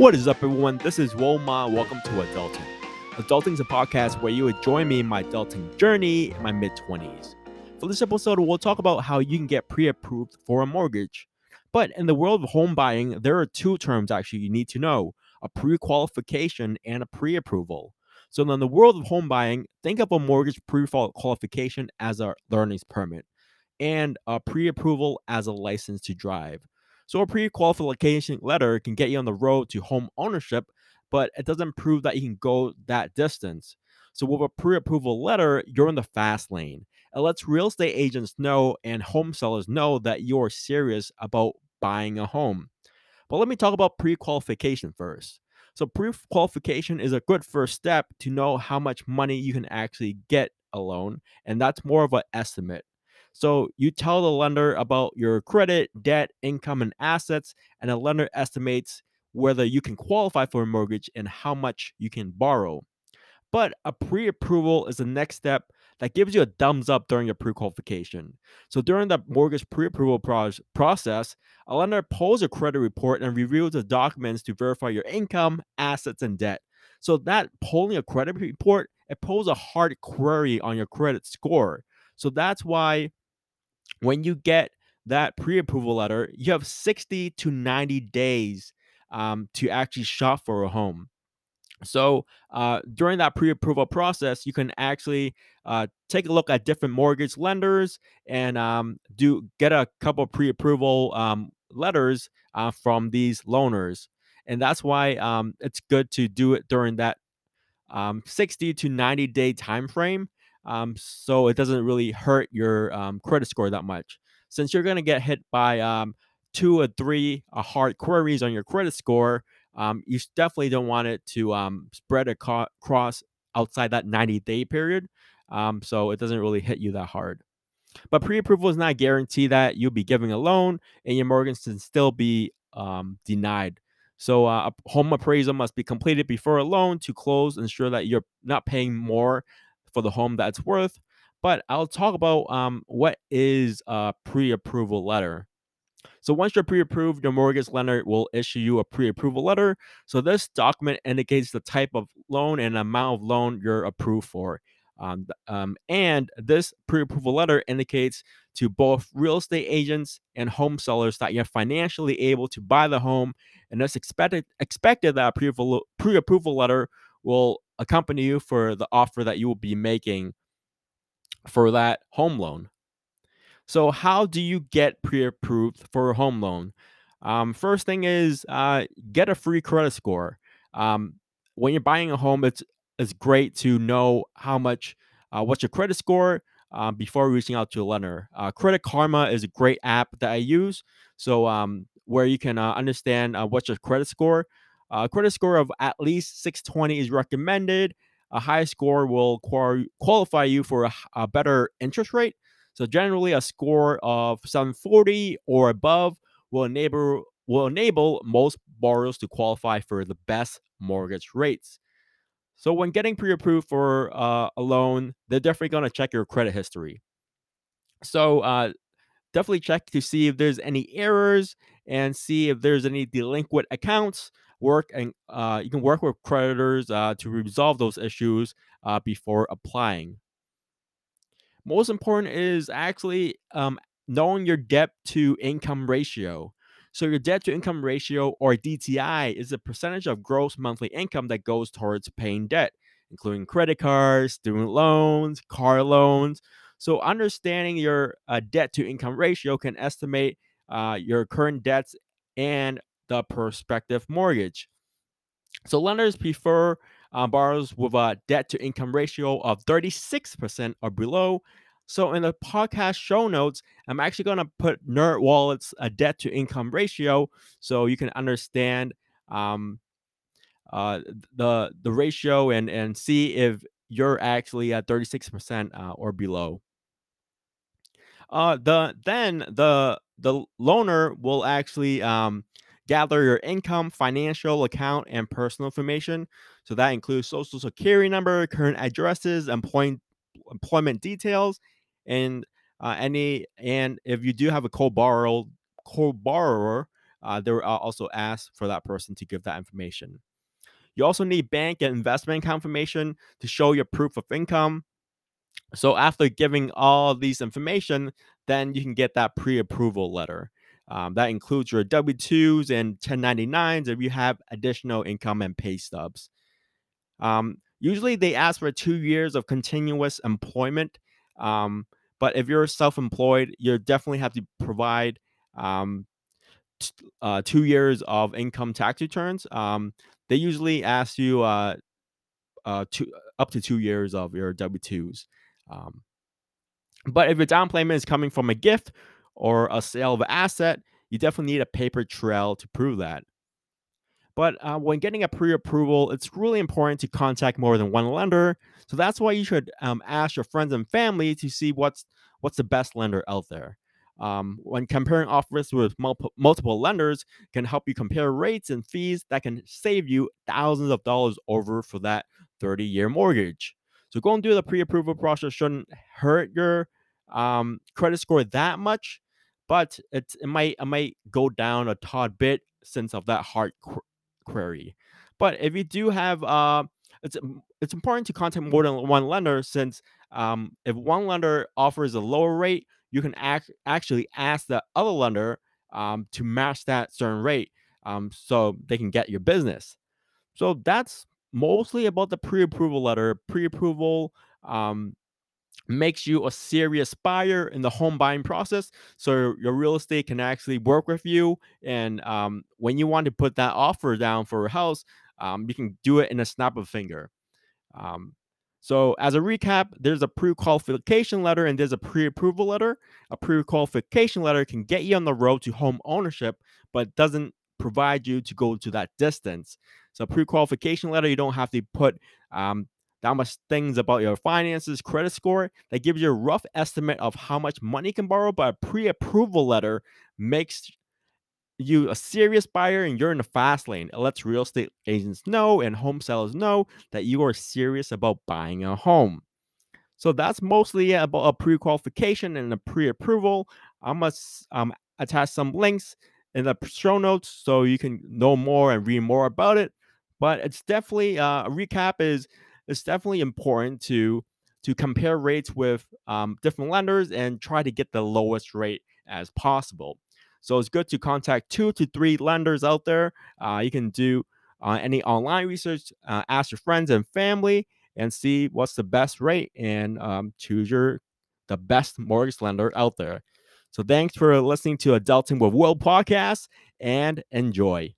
What is up, everyone? This is Will Ma. Welcome to Adulting. Adulting is a podcast where you would join me in my adulting journey in my mid 20s. For this episode, we'll talk about how you can get pre approved for a mortgage. But in the world of home buying, there are two terms actually you need to know a pre qualification and a pre approval. So, in the world of home buying, think of a mortgage pre qualification as a learner's permit and a pre approval as a license to drive. So a pre-qualification letter can get you on the road to home ownership, but it doesn't prove that you can go that distance. So with a pre-approval letter, you're in the fast lane. It lets real estate agents know and home sellers know that you're serious about buying a home. But let me talk about pre-qualification first. So pre-qualification is a good first step to know how much money you can actually get a loan, and that's more of an estimate. So you tell the lender about your credit, debt, income, and assets, and the lender estimates whether you can qualify for a mortgage and how much you can borrow. But a pre approval is the next step that gives you a thumbs up during your pre qualification. So during the mortgage pre approval pro- process, a lender pulls a credit report and reviews the documents to verify your income, assets, and debt. So that pulling a credit report, it pulls a hard query on your credit score. So that's why when you get that pre-approval letter, you have 60 to 90 days um, to actually shop for a home. So uh, during that pre-approval process, you can actually uh, take a look at different mortgage lenders and um, do get a couple pre-approval um, letters uh, from these loaners, and that's why um, it's good to do it during that um, 60 to 90 day time frame um, so it doesn't really hurt your um, credit score that much. Since you're going to get hit by um, two or three uh, hard queries on your credit score, um, you definitely don't want it to um, spread across outside that 90 day period. Um, so it doesn't really hit you that hard. But pre approval is not guarantee that you'll be giving a loan and your mortgage can still be denied. So uh, a home appraisal must be completed before a loan to close, ensure that you're not paying more for the home that's worth. But I'll talk about um, what is a pre-approval letter. So once you're pre-approved, your mortgage lender will issue you a pre-approval letter. So this document indicates the type of loan and amount of loan you're approved for. Um, um, and this pre-approval letter indicates to both real estate agents and home sellers that you're financially able to buy the home, and it's expected expected that pre-approval, pre-approval letter will accompany you for the offer that you will be making for that home loan. So, how do you get pre approved for a home loan? Um, first thing is uh, get a free credit score. Um, when you're buying a home, it's it's great to know how much uh, what's your credit score uh, before reaching out to a lender. Uh, credit Karma is a great app that I use. So um, where you can uh, understand uh, what's your credit score. A credit score of at least 620 is recommended. A high score will qualify you for a, a better interest rate. So generally, a score of 740 or above will enable will enable most borrowers to qualify for the best mortgage rates. So when getting pre-approved for uh, a loan, they're definitely going to check your credit history. So uh, definitely check to see if there's any errors and see if there's any delinquent accounts work and uh, you can work with creditors uh, to resolve those issues uh, before applying. Most important is actually um, knowing your debt to income ratio. So, your debt to income ratio or DTI is a percentage of gross monthly income that goes towards paying debt, including credit cards, student loans, car loans. So, understanding your uh, debt to income ratio can estimate uh, your current debts and the prospective mortgage. So lenders prefer uh, borrowers with a debt to income ratio of 36% or below. So in the podcast show notes, I'm actually going to put NerdWallet's a uh, debt to income ratio so you can understand um, uh, the the ratio and and see if you're actually at 36% uh, or below. Uh, the then the the loaner will actually um, gather your income, financial account, and personal information. So that includes social security number, current addresses, employment employment details, and uh, any and if you do have a co-borrower co-borrower, uh, they will also ask for that person to give that information. You also need bank and investment confirmation to show your proof of income. So after giving all these information, then you can get that pre-approval letter. Um, that includes your W 2s and 1099s if you have additional income and pay stubs. Um, usually they ask for two years of continuous employment. Um, but if you're self employed, you definitely have to provide um, t- uh, two years of income tax returns. Um, they usually ask you uh, uh, up to two years of your W 2s. Um, but if your down payment is coming from a gift or a sale of an asset, you definitely need a paper trail to prove that. But uh, when getting a pre approval, it's really important to contact more than one lender. So that's why you should um, ask your friends and family to see what's what's the best lender out there. Um, when comparing offers with multiple, multiple lenders can help you compare rates and fees that can save you thousands of dollars over for that 30 year mortgage. So going through the pre-approval process shouldn't hurt your um, credit score that much, but it, it might it might go down a tad bit since of that hard qu- query. But if you do have uh, it's it's important to contact more than one lender since um, if one lender offers a lower rate, you can act, actually ask the other lender um, to match that certain rate um, so they can get your business. So that's mostly about the pre-approval letter. Pre-approval um, makes you a serious buyer in the home buying process, so your real estate can actually work with you. And um, when you want to put that offer down for a house, um, you can do it in a snap of a finger. Um, so, as a recap, there's a pre qualification letter and there's a pre approval letter. A pre qualification letter can get you on the road to home ownership, but doesn't provide you to go to that distance. So, pre qualification letter, you don't have to put um, that much things about your finances, credit score. That gives you a rough estimate of how much money you can borrow, but a pre approval letter makes you a serious buyer and you're in the fast lane. It lets real estate agents know and home sellers know that you are serious about buying a home. So that's mostly about a pre-qualification and a pre-approval. I must um, attach some links in the show notes so you can know more and read more about it. But it's definitely uh, a recap is it's definitely important to to compare rates with um, different lenders and try to get the lowest rate as possible. So it's good to contact two to three lenders out there. Uh, you can do uh, any online research, uh, ask your friends and family, and see what's the best rate and um, choose your the best mortgage lender out there. So thanks for listening to Adulting with Will podcast and enjoy.